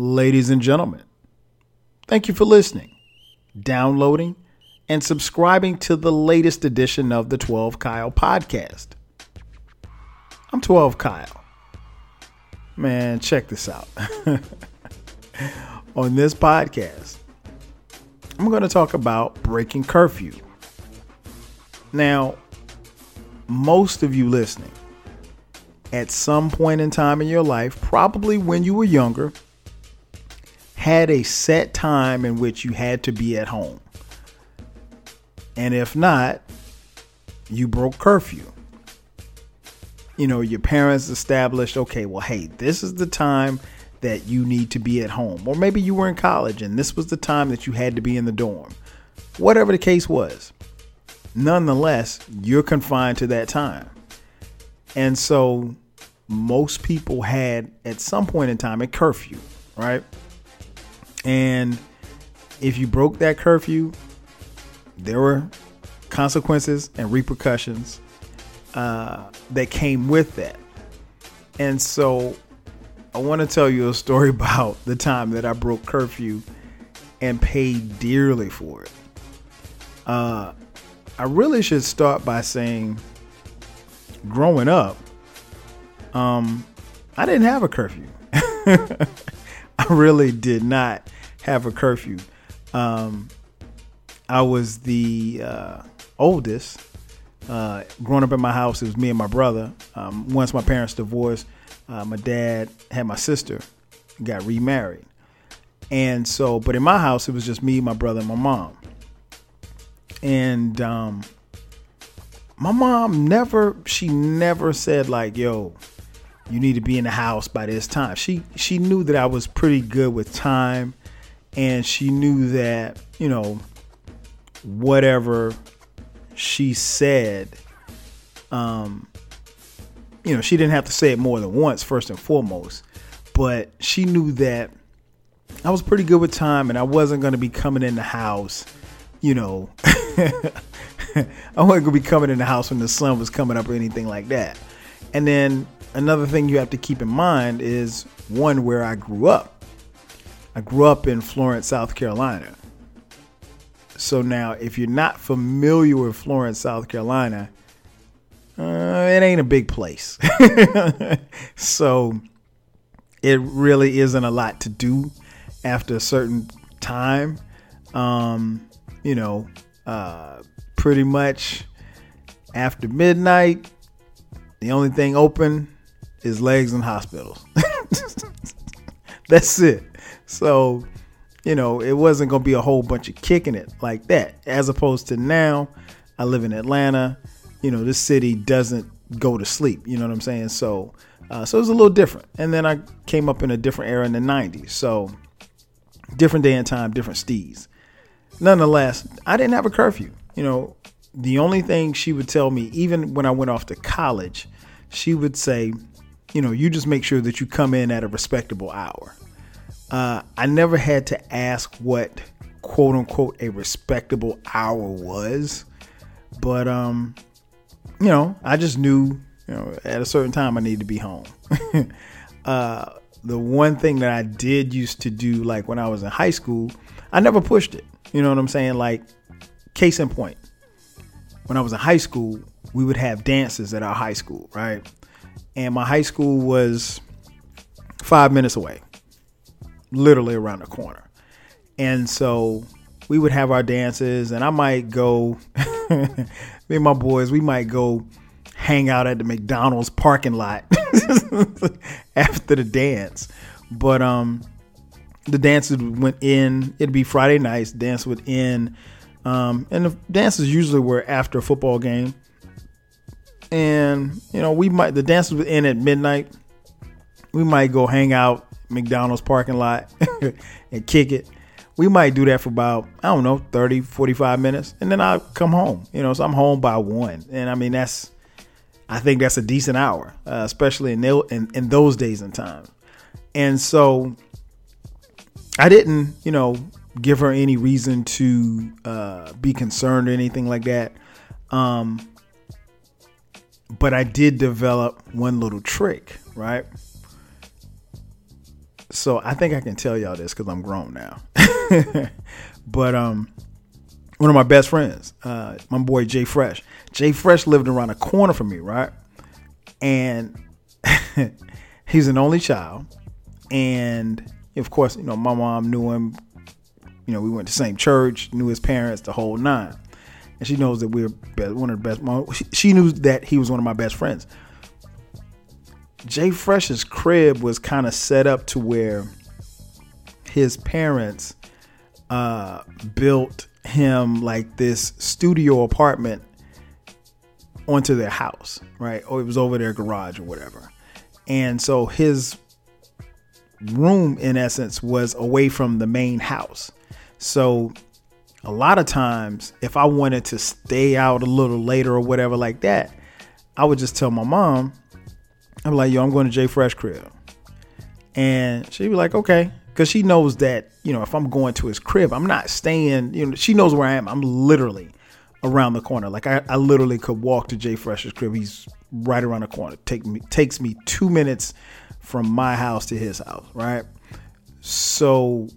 ladies and gentlemen, thank you for listening, downloading, and subscribing to the latest edition of the 12 Kyle podcast. I'm 12 Kyle. Man, check this out. On this podcast, I'm going to talk about breaking curfew. Now, most of you listening, at some point in time in your life, probably when you were younger, had a set time in which you had to be at home. And if not, you broke curfew. You know, your parents established, okay, well, hey, this is the time that you need to be at home. Or maybe you were in college and this was the time that you had to be in the dorm. Whatever the case was, nonetheless, you're confined to that time. And so most people had at some point in time a curfew, right? And if you broke that curfew, there were consequences and repercussions uh, that came with that. And so I want to tell you a story about the time that I broke curfew and paid dearly for it. Uh, I really should start by saying, growing up, um, I didn't have a curfew. Really did not have a curfew. Um, I was the uh, oldest. Uh, growing up in my house, it was me and my brother. Um, once my parents divorced, uh, my dad had my sister, got remarried. And so, but in my house, it was just me, my brother, and my mom. And um, my mom never, she never said like, "Yo, you need to be in the house by this time." She she knew that I was pretty good with time, and she knew that you know whatever she said, um, you know, she didn't have to say it more than once. First and foremost, but she knew that I was pretty good with time, and I wasn't going to be coming in the house you know, I wasn't gonna be coming in the house when the sun was coming up or anything like that. And then another thing you have to keep in mind is one where I grew up. I grew up in Florence, South Carolina. So now, if you're not familiar with Florence, South Carolina, uh, it ain't a big place. so it really isn't a lot to do after a certain time. Um, you know, uh, pretty much after midnight, the only thing open is legs and hospitals. That's it. So, you know, it wasn't going to be a whole bunch of kicking it like that. As opposed to now, I live in Atlanta. You know, this city doesn't go to sleep. You know what I'm saying? So, uh, so it was a little different. And then I came up in a different era in the 90s. So, different day and time, different steeds nonetheless, I didn't have a curfew. You know, the only thing she would tell me, even when I went off to college, she would say, you know, you just make sure that you come in at a respectable hour. Uh, I never had to ask what quote unquote a respectable hour was, but um, you know, I just knew, you know, at a certain time I needed to be home. uh, the one thing that I did used to do, like when I was in high school, I never pushed it. You know what I'm saying? Like, case in point, when I was in high school, we would have dances at our high school, right? And my high school was five minutes away, literally around the corner. And so we would have our dances, and I might go, me and my boys, we might go hang out at the McDonald's parking lot after the dance. But um, the dances went in. It'd be Friday nights. Dance would end, um, and the dances usually were after a football game. And you know, we might the dances would end at midnight. We might go hang out McDonald's parking lot and kick it. We might do that for about, I don't know, 30, 45 minutes. And then I'll come home. You know, so I'm home by one. And I mean, that's, I think that's a decent hour, uh, especially in, in, in those days and times. And so I didn't, you know, give her any reason to uh, be concerned or anything like that. Um, but I did develop one little trick, right? So I think I can tell y'all this because I'm grown now. but um, one of my best friends, uh, my boy Jay Fresh. Jay Fresh lived around the corner from me, right? And he's an only child, and of course, you know, my mom knew him. You know, we went to the same church, knew his parents, the whole nine. And she knows that we're one of the best. She knew that he was one of my best friends. Jay Fresh's crib was kind of set up to where his parents uh, built him like this studio apartment onto their house, right? Or it was over their garage or whatever. And so his room, in essence, was away from the main house. So a lot of times, if I wanted to stay out a little later or whatever like that, I would just tell my mom, I'm like, yo, I'm going to Jay Fresh crib. And she'd be like, okay. Cause she knows that, you know, if I'm going to his crib, I'm not staying, you know, she knows where I am. I'm literally around the corner. Like I, I literally could walk to Jay Fresh's crib. He's right around the corner. Take me takes me two minutes from my house to his house, right? So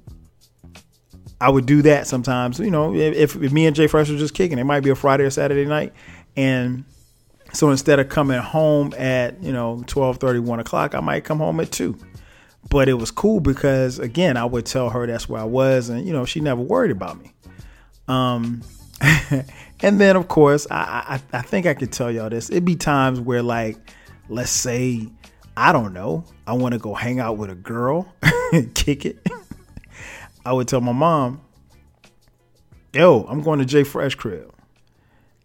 I would do that sometimes. You know, if, if me and Jay Fresh were just kicking, it might be a Friday or Saturday night, and so instead of coming home at you know 12 30 1 o'clock i might come home at 2 but it was cool because again i would tell her that's where i was and you know she never worried about me. Um and then of course I, I i think i could tell y'all this. It'd be times where like let's say i don't know i want to go hang out with a girl kick it i would tell my mom yo i'm going to jay fresh crib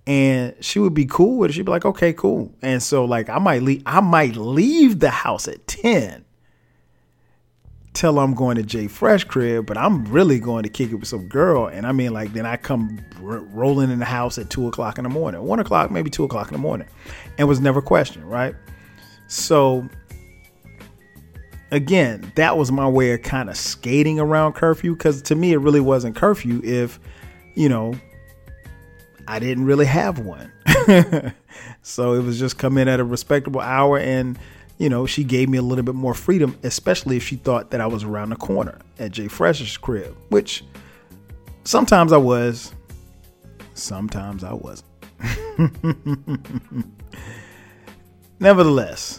and she would be cool with it. She'd be like, okay, cool. And so like I might leave I might leave the house at 10 till I'm going to Jay Fresh crib, but I'm really going to kick it with some girl. And I mean like then I come r- rolling in the house at two o'clock in the morning, one o'clock, maybe two o'clock in the morning. And was never questioned, right? So again, that was my way of kind of skating around curfew because to me it really wasn't curfew if, you know, I didn't really have one. so it was just come in at a respectable hour and you know, she gave me a little bit more freedom, especially if she thought that I was around the corner at Jay Fresh's crib, which sometimes I was, sometimes I wasn't. Nevertheless,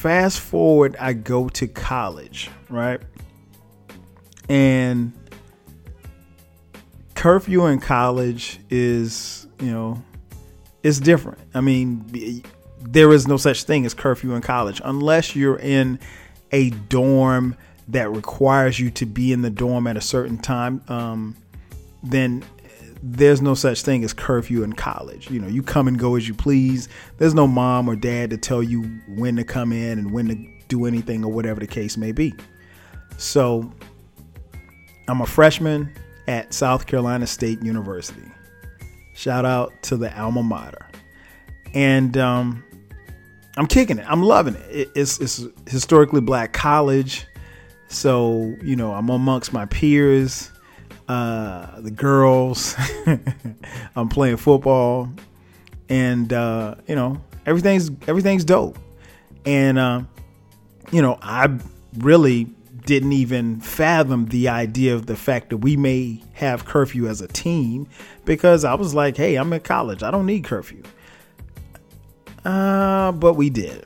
fast forward, I go to college, right? And curfew in college is you know, it's different. I mean, there is no such thing as curfew in college unless you're in a dorm that requires you to be in the dorm at a certain time. Um, then there's no such thing as curfew in college. You know, you come and go as you please. There's no mom or dad to tell you when to come in and when to do anything or whatever the case may be. So, I'm a freshman at South Carolina State University. Shout out to the alma mater. And um, I'm kicking it. I'm loving it. It's it's historically black college, so you know I'm amongst my peers, uh, the girls. I'm playing football, and uh, you know everything's everything's dope. And uh, you know I really didn't even fathom the idea of the fact that we may have curfew as a team because I was like, hey, I'm in college. I don't need curfew. Uh, but we did.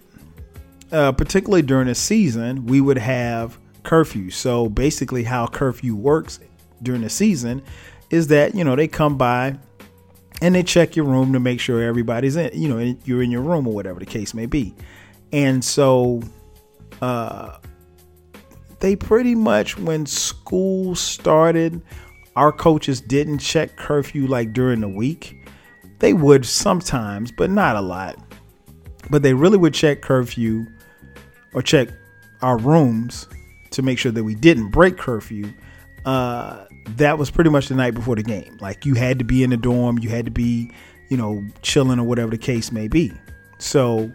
Uh, particularly during the season, we would have curfew. So basically, how curfew works during the season is that, you know, they come by and they check your room to make sure everybody's in, you know, you're in your room or whatever the case may be. And so, uh, they pretty much, when school started, our coaches didn't check curfew like during the week. They would sometimes, but not a lot. But they really would check curfew or check our rooms to make sure that we didn't break curfew. Uh, that was pretty much the night before the game. Like you had to be in the dorm, you had to be, you know, chilling or whatever the case may be. So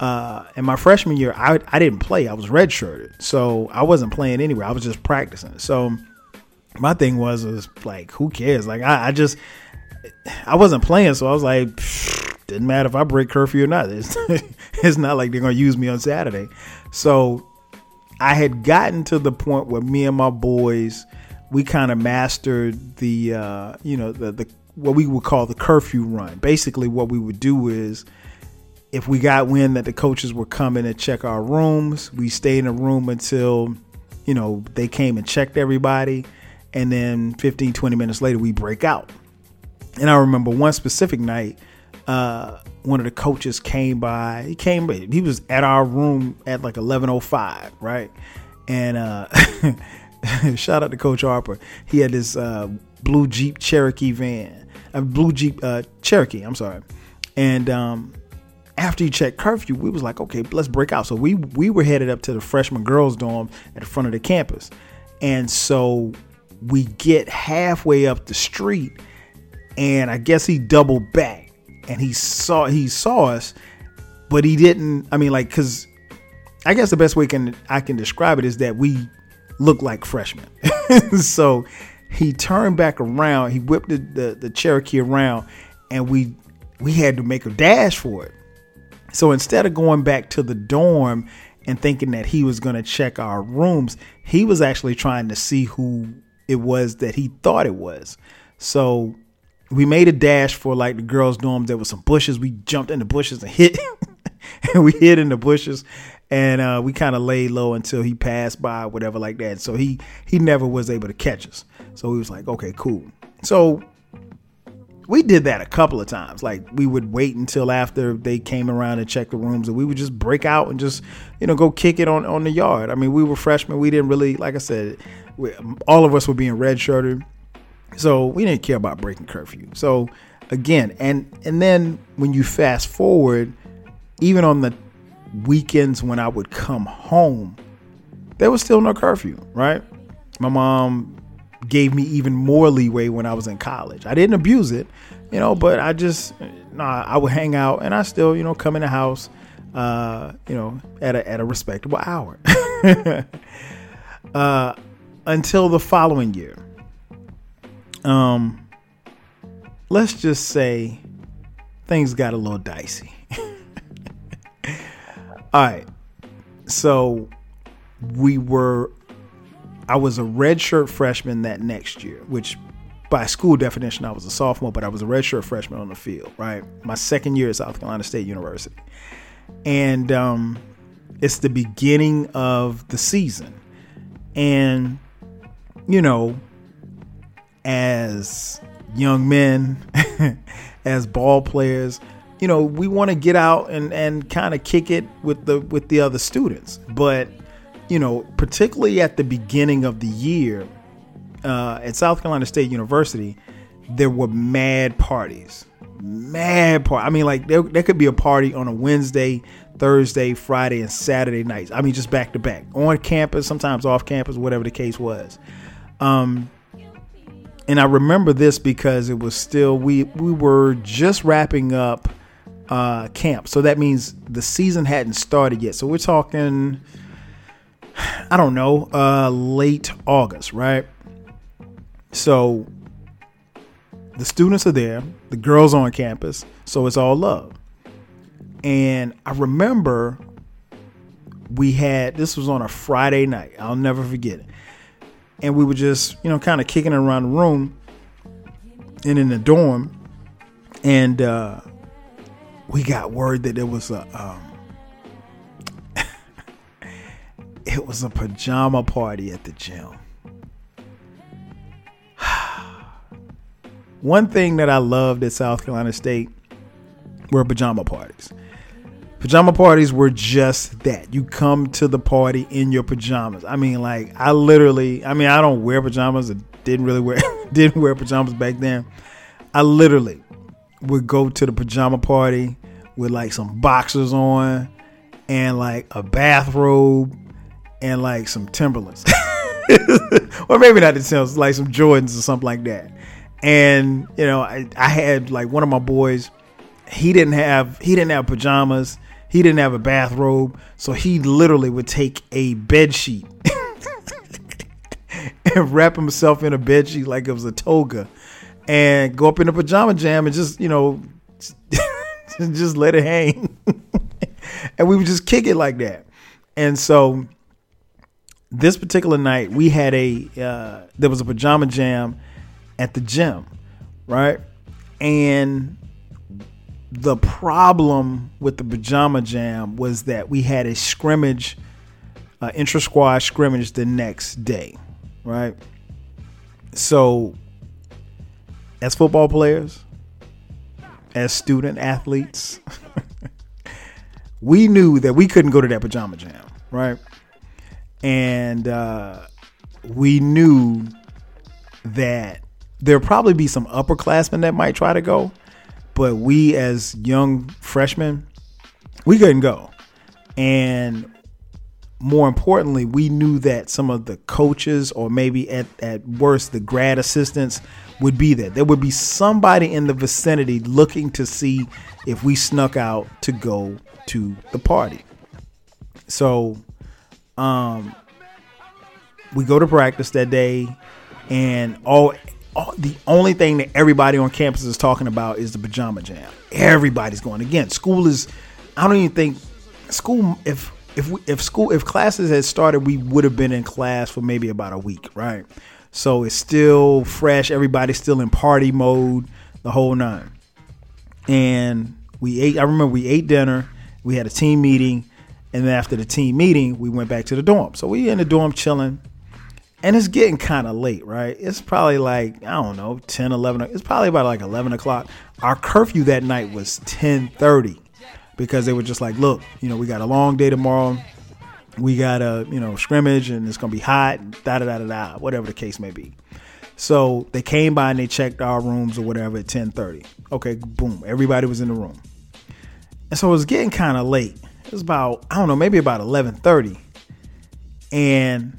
uh, in my freshman year, I, I didn't play. I was redshirted, so I wasn't playing anywhere. I was just practicing. So my thing was was like, who cares? Like I, I just I wasn't playing, so I was like, didn't matter if I break curfew or not. It's, it's not like they're gonna use me on Saturday. So I had gotten to the point where me and my boys, we kind of mastered the, uh, you know, the, the what we would call the curfew run. Basically, what we would do is if we got wind that the coaches were coming to check our rooms, we stayed in a room until, you know, they came and checked everybody. And then 15, 20 minutes later, we break out. And I remember one specific night, uh, one of the coaches came by. He came, he was at our room at like 11:05, right? And uh, shout out to Coach Harper. He had this uh, blue Jeep Cherokee van, a blue Jeep uh, Cherokee. I'm sorry. And um, after you checked curfew, we was like, okay, let's break out. So we we were headed up to the freshman girls dorm at the front of the campus, and so we get halfway up the street, and I guess he doubled back, and he saw he saw us, but he didn't. I mean, like, cause I guess the best way can I can describe it is that we look like freshmen. so he turned back around, he whipped the, the, the Cherokee around, and we we had to make a dash for it. So instead of going back to the dorm and thinking that he was to check our rooms, he was actually trying to see who it was that he thought it was. So we made a dash for like the girls' dorm. There was some bushes. We jumped in the bushes and hit, and we hid in the bushes, and uh, we kind of laid low until he passed by, whatever like that. So he he never was able to catch us. So he was like, okay, cool. So we did that a couple of times. Like we would wait until after they came around and check the rooms, and we would just break out and just you know go kick it on on the yard. I mean, we were freshmen. We didn't really, like I said, we, all of us were being redshirted, so we didn't care about breaking curfew. So again, and and then when you fast forward, even on the weekends when I would come home, there was still no curfew. Right? My mom gave me even more leeway when I was in college. I didn't abuse it, you know, but I just, nah, I would hang out and I still, you know, come in the house, uh, you know, at a, at a respectable hour. uh, until the following year. Um, let's just say things got a little dicey. All right. So we were I was a redshirt freshman that next year, which by school definition, I was a sophomore, but I was a redshirt freshman on the field, right? My second year at South Carolina State University. And um, it's the beginning of the season. And, you know, as young men, as ball players, you know, we want to get out and, and kind of kick it with the with the other students. But you know, particularly at the beginning of the year uh, at South Carolina State University, there were mad parties. Mad party. I mean, like there, there could be a party on a Wednesday, Thursday, Friday, and Saturday nights. I mean, just back to back on campus, sometimes off campus, whatever the case was. Um, and I remember this because it was still we we were just wrapping up uh, camp, so that means the season hadn't started yet. So we're talking I don't know, uh, late August, right? So the students are there, the girls on campus, so it's all love. And I remember we had this was on a Friday night. I'll never forget it. And we were just, you know, kind of kicking around the room and in the dorm. And uh, we got word that there was a um, it was a pajama party at the gym. One thing that I loved at South Carolina State were pajama parties. Pajama parties were just that. You come to the party in your pajamas. I mean, like I literally, I mean, I don't wear pajamas. I didn't really wear didn't wear pajamas back then. I literally would go to the pajama party with like some boxers on and like a bathrobe and like some Timberlands, or maybe not the Timberlands, like some Jordans or something like that. And you know, I, I had like one of my boys. He didn't have he didn't have pajamas. He didn't have a bathrobe, so he literally would take a bed sheet and wrap himself in a bed sheet like it was a toga, and go up in a pajama jam and just you know just let it hang. and we would just kick it like that. And so this particular night we had a uh, there was a pajama jam at the gym, right? And the problem with the pajama jam was that we had a scrimmage, uh, intra squad scrimmage the next day, right? So, as football players, as student athletes, we knew that we couldn't go to that pajama jam, right? And uh, we knew that there'll probably be some upperclassmen that might try to go, but we as young freshmen, we couldn't go. And more importantly, we knew that some of the coaches or maybe at, at worst the grad assistants would be there. There would be somebody in the vicinity looking to see if we snuck out to go to the party. So um we go to practice that day and all the only thing that everybody on campus is talking about is the pajama jam. Everybody's going again. School is. I don't even think school. If if we, if school if classes had started, we would have been in class for maybe about a week, right? So it's still fresh. Everybody's still in party mode, the whole nine. And we ate. I remember we ate dinner. We had a team meeting, and then after the team meeting, we went back to the dorm. So we in the dorm chilling and it's getting kind of late, right? It's probably like, I don't know, 10, 11. It's probably about like 11 o'clock. Our curfew that night was 1030 because they were just like, look, you know, we got a long day tomorrow. We got a, you know, scrimmage and it's going to be hot, da da da da whatever the case may be. So they came by and they checked our rooms or whatever at 1030. Okay, boom, everybody was in the room. And so it was getting kind of late. It was about, I don't know, maybe about 1130. And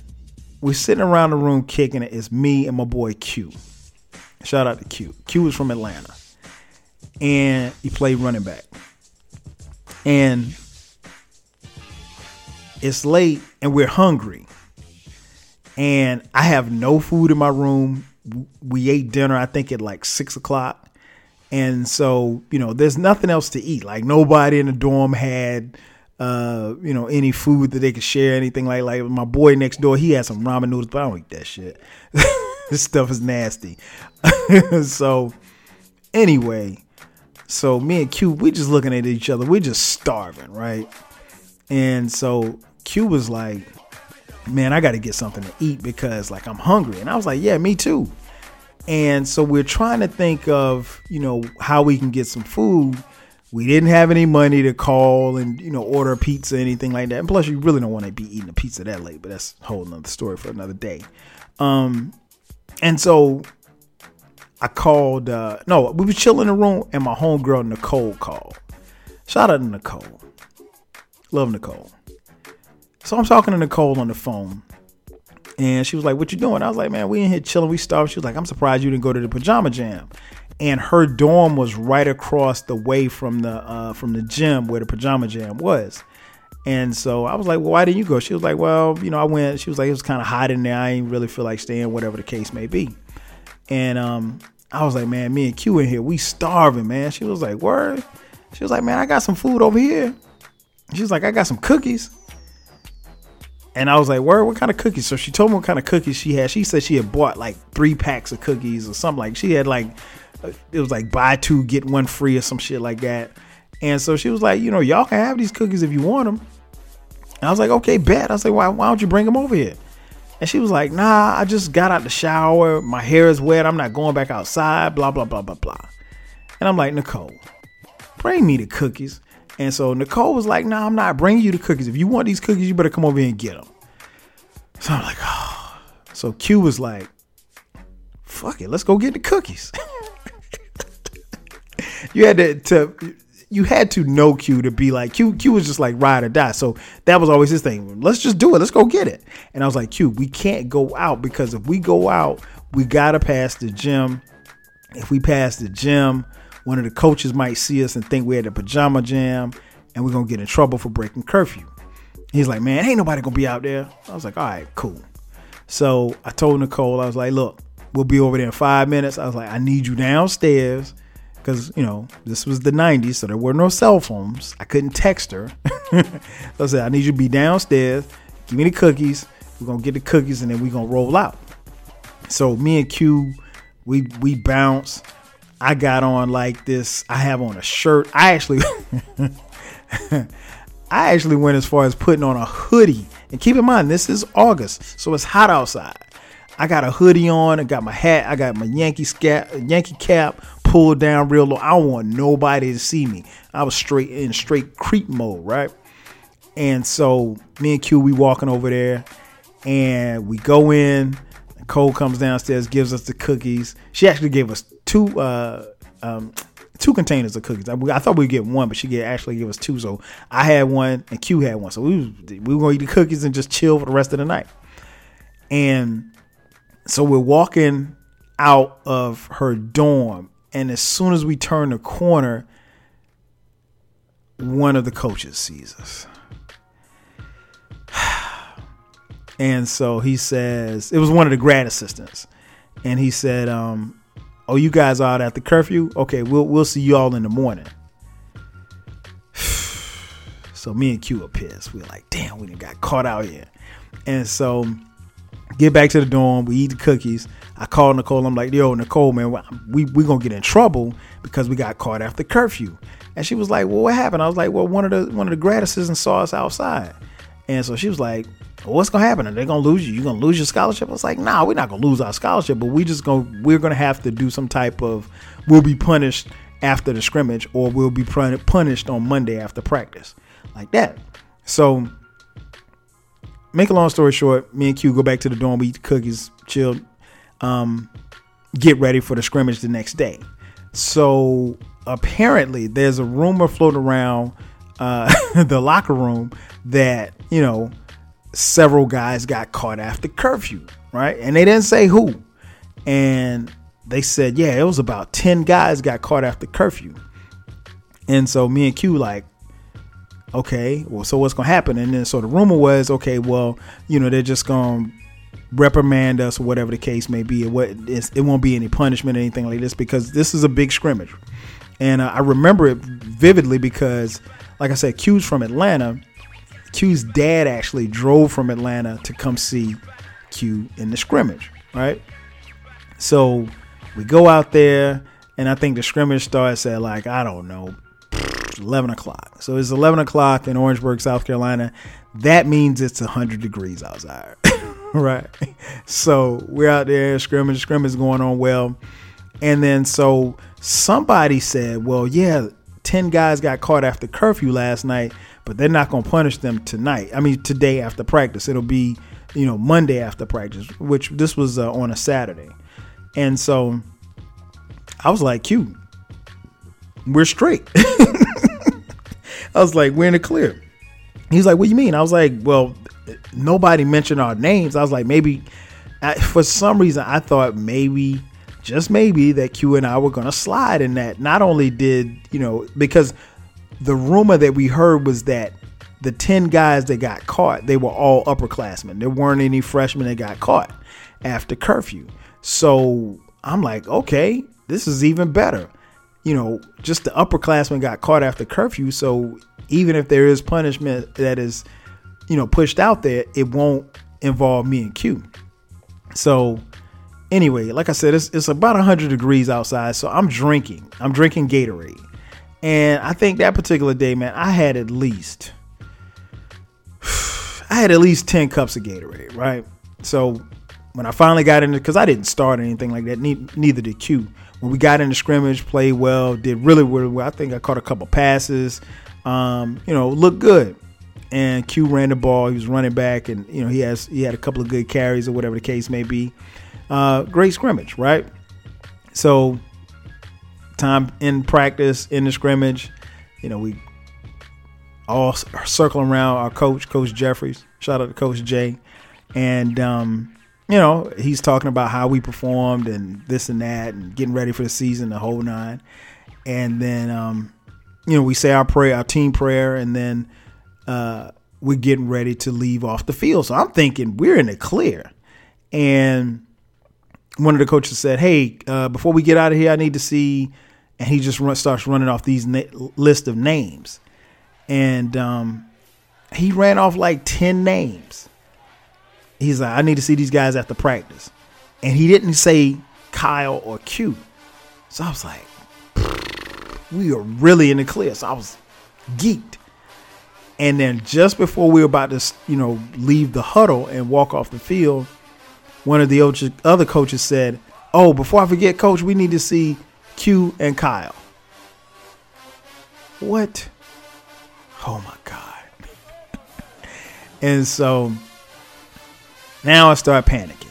we're sitting around the room kicking it. It's me and my boy Q. Shout out to Q. Q is from Atlanta. And he played running back. And it's late and we're hungry. And I have no food in my room. We ate dinner, I think, at like six o'clock. And so, you know, there's nothing else to eat. Like nobody in the dorm had uh, you know, any food that they could share, anything like like my boy next door, he had some ramen noodles, but I don't eat that shit. this stuff is nasty. so anyway, so me and Q, we just looking at each other, we're just starving, right? And so Q was like, Man, I gotta get something to eat because like I'm hungry. And I was like, Yeah, me too. And so we're trying to think of, you know, how we can get some food we didn't have any money to call and you know order pizza anything like that and plus you really don't want to be eating a pizza that late but that's a whole nother story for another day um and so i called uh no we were chilling in the room and my homegirl nicole called shout out to nicole love nicole so i'm talking to nicole on the phone and she was like what you doing i was like man we in here chilling we starved she was like i'm surprised you didn't go to the pajama jam and her dorm was right across the way from the uh, from the gym where the pajama jam was. And so I was like, well, why didn't you go? She was like, well, you know, I went. She was like, it was kind of hot in there. I didn't really feel like staying, whatever the case may be. And um, I was like, man, me and Q in here, we starving, man. She was like, word. She was like, man, I got some food over here. She was like, I got some cookies. And I was like, word, what kind of cookies? So she told me what kind of cookies she had. She said she had bought like three packs of cookies or something like. She had like it was like buy two get one free or some shit like that. And so she was like, you know, y'all can have these cookies if you want them. And I was like, okay, bet. I was like, why, why don't you bring them over here? And she was like, nah, I just got out the shower. My hair is wet. I'm not going back outside. Blah, blah, blah, blah, blah. And I'm like, Nicole, bring me the cookies. And so Nicole was like, nah, I'm not bringing you the cookies. If you want these cookies, you better come over here and get them. So I'm like, oh. So Q was like, fuck it, let's go get the cookies. you had to, to you had to know Q to be like Q. Q was just like ride or die. So that was always his thing. Let's just do it. Let's go get it. And I was like, Q, we can't go out because if we go out, we gotta pass the gym. If we pass the gym, one of the coaches might see us and think we're at a pajama jam, and we're gonna get in trouble for breaking curfew. He's like, man, ain't nobody gonna be out there. I was like, all right, cool. So I told Nicole, I was like, look, we'll be over there in five minutes. I was like, I need you downstairs because you know this was the 90s so there were no cell phones i couldn't text her so i said i need you to be downstairs give me the cookies We're gonna get the cookies and then we're gonna roll out. So me and Q, we we bounce. I got on like this. I have on a shirt. I actually I actually went as far as putting on a hoodie. And keep in mind, this is August, so it's hot outside. I got a hoodie on. I got my hat. I got my Yankee cap, Yankee cap pulled down real low. I don't want nobody to see me. I was straight in straight creep mode, right? And so me and Q, we walking over there, and we go in. Cole comes downstairs, gives us the cookies. She actually gave us two uh, um, two containers of cookies. I, I thought we'd get one, but she get actually gave us two. So I had one and Q had one. So we was, we were gonna eat the cookies and just chill for the rest of the night. And so we're walking out of her dorm, and as soon as we turn the corner, one of the coaches sees us. And so he says, it was one of the grad assistants. And he said, um, Oh, you guys are out at the curfew? Okay, we'll we'll see you all in the morning. so me and Q are pissed. We're like, damn, we done got caught out here. And so get back to the dorm, we eat the cookies. I called Nicole. I'm like, yo, Nicole, man, we we gonna get in trouble because we got caught after curfew. And she was like, well, what happened? I was like, well, one of the one of the grad assistants saw us outside. And so she was like, well, what's gonna happen? Are they gonna lose you? You gonna lose your scholarship? I was like, nah, we're not gonna lose our scholarship, but we just gonna we're gonna have to do some type of we'll be punished after the scrimmage or we'll be punished on Monday after practice. Like that. So make a long story short, me and Q go back to the dorm, we eat cookies, chill, um, get ready for the scrimmage the next day. So apparently there's a rumor floating around uh, the locker room that, you know, several guys got caught after curfew, right? And they didn't say who. And they said, yeah, it was about 10 guys got caught after curfew. And so me and Q like, okay, well, so what's gonna happen? And then so the rumor was, okay, well, you know, they're just gonna reprimand us or whatever the case may be. It, it won't be any punishment or anything like this because this is a big scrimmage. And uh, I remember it vividly because, like I said, Q's from Atlanta, Q's dad actually drove from Atlanta to come see Q in the scrimmage, right? So we go out there, and I think the scrimmage starts at like, I don't know, 11 o'clock. So it's 11 o'clock in Orangeburg, South Carolina. That means it's 100 degrees outside, right? So we're out there, scrimmage, scrimmage is going on well. And then so somebody said, well, yeah, 10 guys got caught after curfew last night but they're not going to punish them tonight. I mean, today after practice. It'll be, you know, Monday after practice, which this was uh, on a Saturday. And so I was like, Q, we're straight. I was like, we're in the clear. He's like, what do you mean? I was like, well, nobody mentioned our names. I was like, maybe for some reason, I thought maybe, just maybe, that Q and I were going to slide in that. Not only did, you know, because the rumor that we heard was that the 10 guys that got caught, they were all upperclassmen. There weren't any freshmen that got caught after curfew. So I'm like, okay, this is even better. You know, just the upperclassmen got caught after curfew. So even if there is punishment that is, you know, pushed out there, it won't involve me and Q. So anyway, like I said, it's, it's about 100 degrees outside. So I'm drinking. I'm drinking Gatorade. And I think that particular day, man, I had at least I had at least 10 cups of Gatorade, right? So when I finally got into because I didn't start anything like that, neither did Q. When we got into scrimmage, played well, did really, really well. I think I caught a couple passes, um, you know, looked good. And Q ran the ball. He was running back, and you know he has he had a couple of good carries or whatever the case may be. Uh, great scrimmage, right? So time in practice, in the scrimmage, you know, we all circling around our coach, Coach Jeffries. Shout out to Coach Jay. And, um, you know, he's talking about how we performed and this and that and getting ready for the season, the whole nine. And then, um, you know, we say our prayer, our team prayer, and then uh, we're getting ready to leave off the field. So I'm thinking we're in the clear. And one of the coaches said, Hey, uh, before we get out of here, I need to see and he just run, starts running off these na- list of names, and um, he ran off like ten names, he's like, I need to see these guys after practice. And he didn't say Kyle or Q. So I was like, we are really in the clear. So I was geeked. And then just before we were about to, you know, leave the huddle and walk off the field, one of the other coaches said, "Oh, before I forget, coach, we need to see Q and Kyle." What? Oh my god. and so now I start panicking.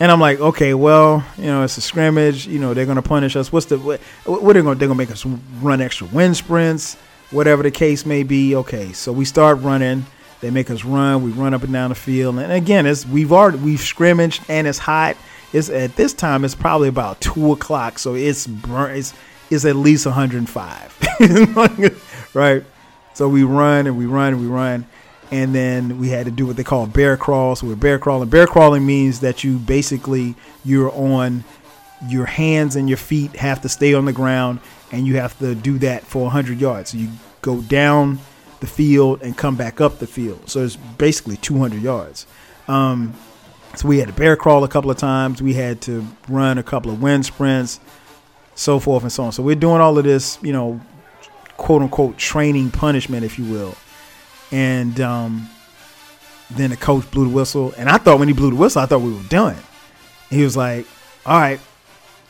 And I'm like, okay, well, you know, it's a scrimmage. You know, they're gonna punish us. What's the what? What are they gonna? They're gonna make us run extra wind sprints, whatever the case may be. Okay, so we start running. They make us run. We run up and down the field. And again, it's we've already we've scrimmaged and it's hot. It's at this time it's probably about two o'clock, so it's burn. It's it's at least 105, right? So we run and we run and we run and then we had to do what they call bear crawl. So we're bear crawling. Bear crawling means that you basically you're on your hands and your feet have to stay on the ground, and you have to do that for 100 yards. So you go down the field and come back up the field. So it's basically 200 yards. Um, so we had to bear crawl a couple of times. We had to run a couple of wind sprints, so forth and so on. So we're doing all of this, you know, quote unquote training punishment, if you will. And um, then the coach blew the whistle. And I thought when he blew the whistle, I thought we were done. He was like, all right.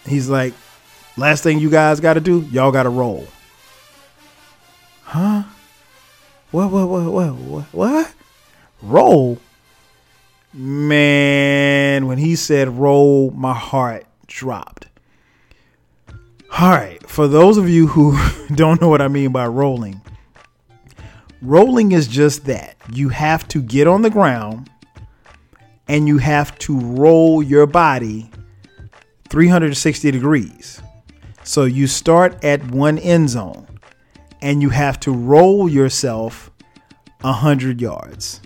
He's like, last thing you guys got to do, y'all got to roll. Huh? What, what, what, what, what, what? Roll? Man, when he said roll, my heart dropped. All right, for those of you who don't know what I mean by rolling, Rolling is just that. You have to get on the ground and you have to roll your body 360 degrees. So you start at one end zone and you have to roll yourself 100 yards.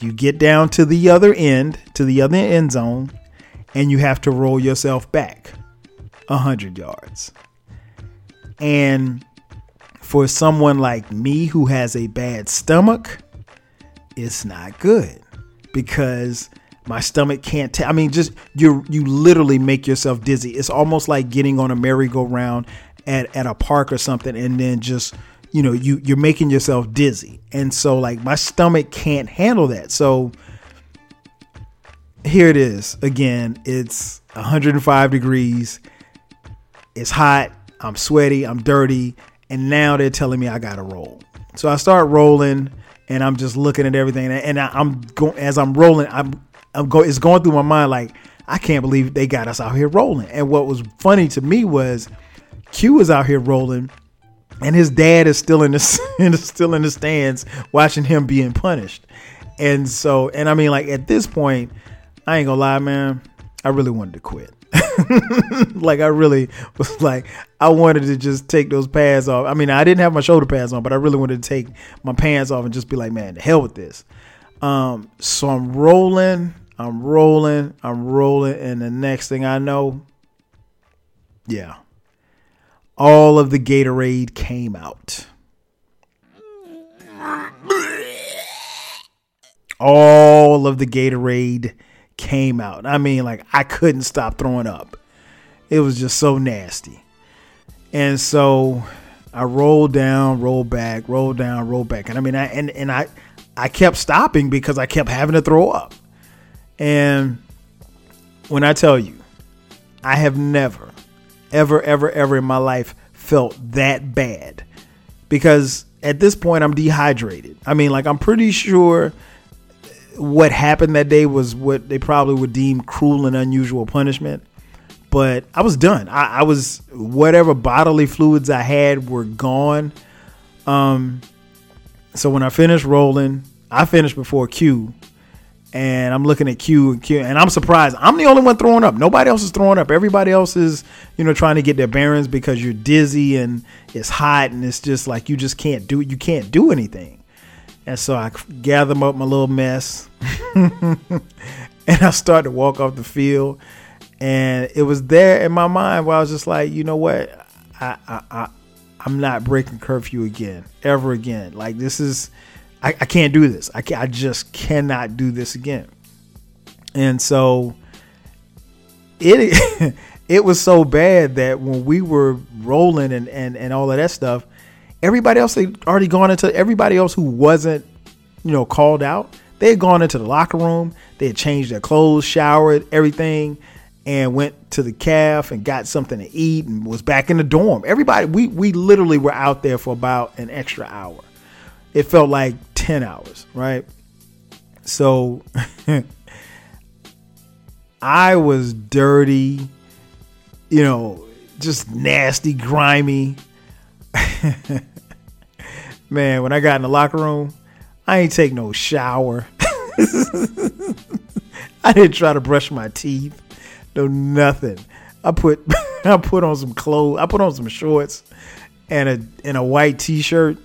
You get down to the other end, to the other end zone, and you have to roll yourself back 100 yards. And for someone like me who has a bad stomach, it's not good because my stomach can't t- I mean just you you literally make yourself dizzy. It's almost like getting on a merry-go-round at at a park or something and then just you know you you're making yourself dizzy. And so like my stomach can't handle that. So here it is again. It's 105 degrees. It's hot. I'm sweaty. I'm dirty and now they're telling me I gotta roll. So I start rolling, and I'm just looking at everything, and I'm going as I'm rolling. I'm I'm going. It's going through my mind like I can't believe they got us out here rolling. And what was funny to me was Q was out here rolling, and his dad is still in the still in the stands watching him being punished. And so, and I mean, like at this point, I ain't gonna lie, man. I really wanted to quit. like I really was like I wanted to just take those pads off. I mean, I didn't have my shoulder pads on, but I really wanted to take my pants off and just be like, man, the hell with this. Um, so I'm rolling, I'm rolling, I'm rolling, and the next thing I know, yeah, all of the Gatorade came out. All of the Gatorade came out. I mean, like I couldn't stop throwing up. It was just so nasty. And so I rolled down, rolled back, rolled down, rolled back. And I mean, I and and I I kept stopping because I kept having to throw up. And when I tell you, I have never, ever, ever, ever in my life felt that bad because at this point I'm dehydrated. I mean, like I'm pretty sure what happened that day was what they probably would deem cruel and unusual punishment. But I was done. I, I was whatever bodily fluids I had were gone. Um, so when I finished rolling, I finished before Q, and I'm looking at Q and Q, and I'm surprised. I'm the only one throwing up. Nobody else is throwing up. Everybody else is, you know, trying to get their bearings because you're dizzy and it's hot, and it's just like you just can't do you can't do anything. And so I gather up my little mess and I start to walk off the field. And it was there in my mind where I was just like, you know what? I, I, I I'm not breaking curfew again, ever again. Like this is I, I can't do this. I I just cannot do this again. And so it it was so bad that when we were rolling and, and, and all of that stuff, everybody else had already gone into everybody else who wasn't, you know, called out. They had gone into the locker room, they had changed their clothes, showered, everything, and went to the caf and got something to eat and was back in the dorm. Everybody we we literally were out there for about an extra hour. It felt like 10 hours, right? So I was dirty, you know, just nasty, grimy. Man, when I got in the locker room, I ain't take no shower. I didn't try to brush my teeth. No nothing. I put I put on some clothes. I put on some shorts and a and a white t-shirt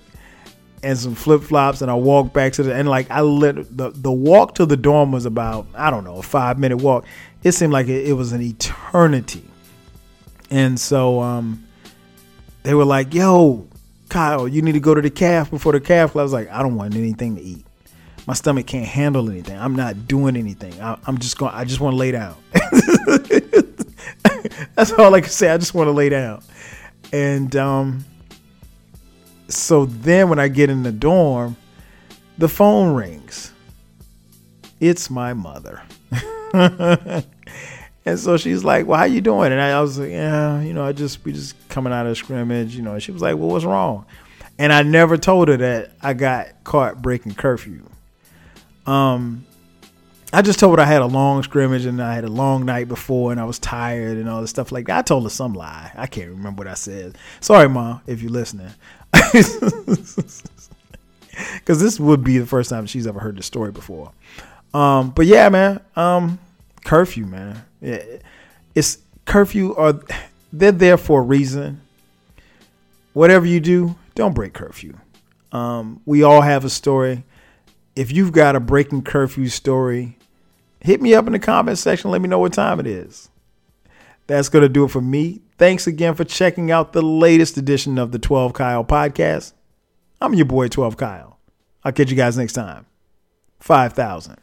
and some flip flops, and I walked back to the and like I lit the the walk to the dorm was about I don't know a five minute walk. It seemed like it, it was an eternity, and so um, they were like, "Yo, Kyle, you need to go to the caf before the caf." I was like, "I don't want anything to eat. My stomach can't handle anything. I'm not doing anything. I, I'm just going. I just want to lay down." That's all I can say. I just want to lay down, and um so then when I get in the dorm, the phone rings. It's my mother. and so she's like, Well, how you doing? And I, I was like, Yeah, you know, I just we just coming out of scrimmage, you know. And she was like, Well, what's wrong? And I never told her that I got caught breaking curfew. Um I just told her I had a long scrimmage and I had a long night before and I was tired and all this stuff like that. I told her some lie. I can't remember what I said. Sorry, mom, if you're listening. Because this would be the first time she's ever heard the story before. Um, but yeah, man, um, curfew, man. Yeah, it's curfew or they're there for a reason. Whatever you do, don't break curfew. Um, we all have a story. If you've got a breaking curfew story, hit me up in the comment section. Let me know what time it is. That's going to do it for me. Thanks again for checking out the latest edition of the 12 Kyle podcast. I'm your boy, 12 Kyle. I'll catch you guys next time. 5,000.